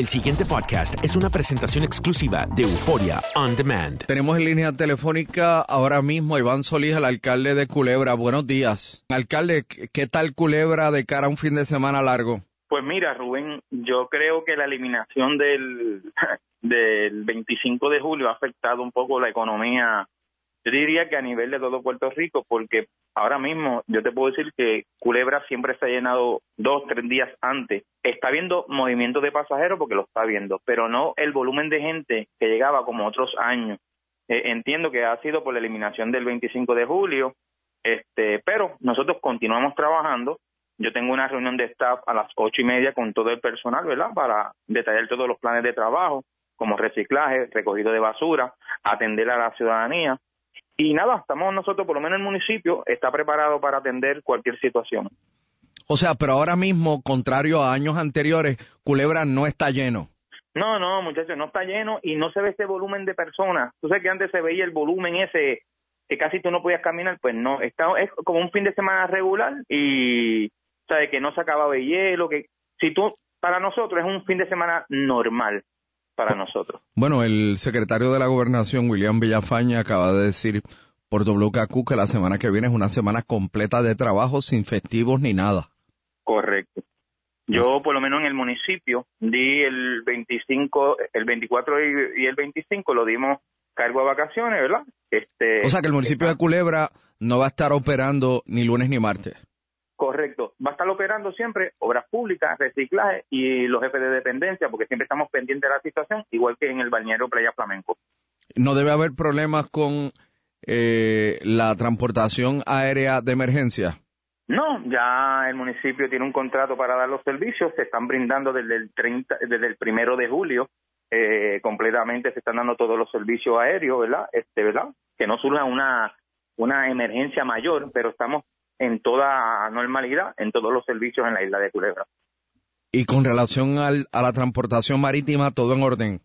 El siguiente podcast es una presentación exclusiva de Euforia On Demand. Tenemos en línea telefónica ahora mismo a Iván Solís, el alcalde de Culebra. Buenos días. Alcalde, ¿qué tal Culebra de cara a un fin de semana largo? Pues mira, Rubén, yo creo que la eliminación del, del 25 de julio ha afectado un poco la economía yo diría que a nivel de todo Puerto Rico, porque ahora mismo yo te puedo decir que Culebra siempre ha llenado dos, tres días antes. Está viendo movimiento de pasajeros porque lo está viendo, pero no el volumen de gente que llegaba como otros años. Eh, entiendo que ha sido por la eliminación del 25 de julio, este, pero nosotros continuamos trabajando. Yo tengo una reunión de staff a las ocho y media con todo el personal, ¿verdad? Para detallar todos los planes de trabajo, como reciclaje, recogido de basura, atender a la ciudadanía y nada, estamos nosotros, por lo menos el municipio, está preparado para atender cualquier situación. O sea, pero ahora mismo, contrario a años anteriores, Culebra no está lleno. No, no, muchachos, no está lleno y no se ve ese volumen de personas. Tú sabes que antes se veía el volumen ese que casi tú no podías caminar, pues no, está, es como un fin de semana regular y sabes que no se acababa de hielo, que si tú, para nosotros es un fin de semana normal para nosotros. Bueno, el secretario de la Gobernación, William Villafaña, acaba de decir por WKQ que la semana que viene es una semana completa de trabajo sin festivos ni nada. Correcto. Yo, por lo menos en el municipio, di el 25, el 24 y, el 25 lo dimos cargo a vacaciones, ¿verdad? Este, o sea que el municipio de Culebra no va a estar operando ni lunes ni martes. Correcto. Va a estar operando siempre obras públicas, reciclaje y los jefes de dependencia, porque siempre estamos pendientes de la situación, igual que en el bañero Playa Flamenco. ¿No debe haber problemas con eh, la transportación aérea de emergencia? No, ya el municipio tiene un contrato para dar los servicios, se están brindando desde el 30, desde el primero de julio, eh, completamente se están dando todos los servicios aéreos, ¿verdad? Este, ¿verdad? Que no surja una, una emergencia mayor, pero estamos en toda normalidad en todos los servicios en la isla de Culebra. Y con relación al, a la transportación marítima, todo en orden.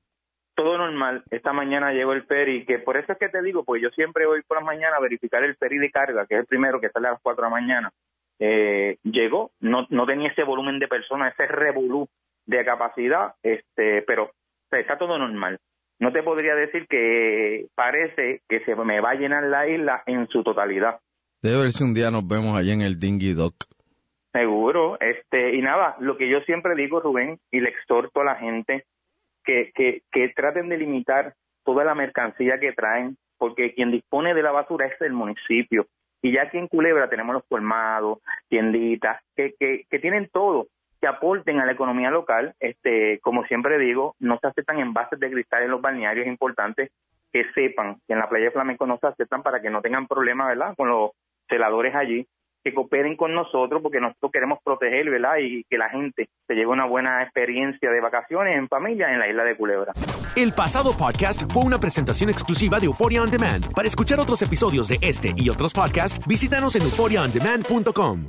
Todo normal. Esta mañana llegó el ferry, que por eso es que te digo, pues yo siempre voy por la mañana a verificar el ferry de carga, que es el primero que sale a las 4 de la mañana. Eh, llegó, no, no tenía ese volumen de personas, ese revolú de capacidad, este, pero está todo normal. No te podría decir que parece que se me va a llenar la isla en su totalidad. Debe ver si un día nos vemos allí en el Dingy Dock. Seguro, este, y nada, lo que yo siempre digo, Rubén, y le exhorto a la gente, que, que, traten de limitar toda la mercancía que traen, porque quien dispone de la basura es el municipio. Y ya aquí en Culebra tenemos los colmados, tienditas, que, que, que tienen todo, que aporten a la economía local. Este, como siempre digo, no se aceptan envases de cristal en los balnearios, es importante que sepan que en la playa de Flamenco no se aceptan para que no tengan problemas, ¿verdad? Con los celadores allí que cooperen con nosotros porque nosotros queremos proteger, ¿verdad? Y que la gente se lleve una buena experiencia de vacaciones en familia en la isla de Culebra. El pasado podcast fue una presentación exclusiva de Euphoria On Demand. Para escuchar otros episodios de este y otros podcasts, visítanos en euphoriaondemand.com.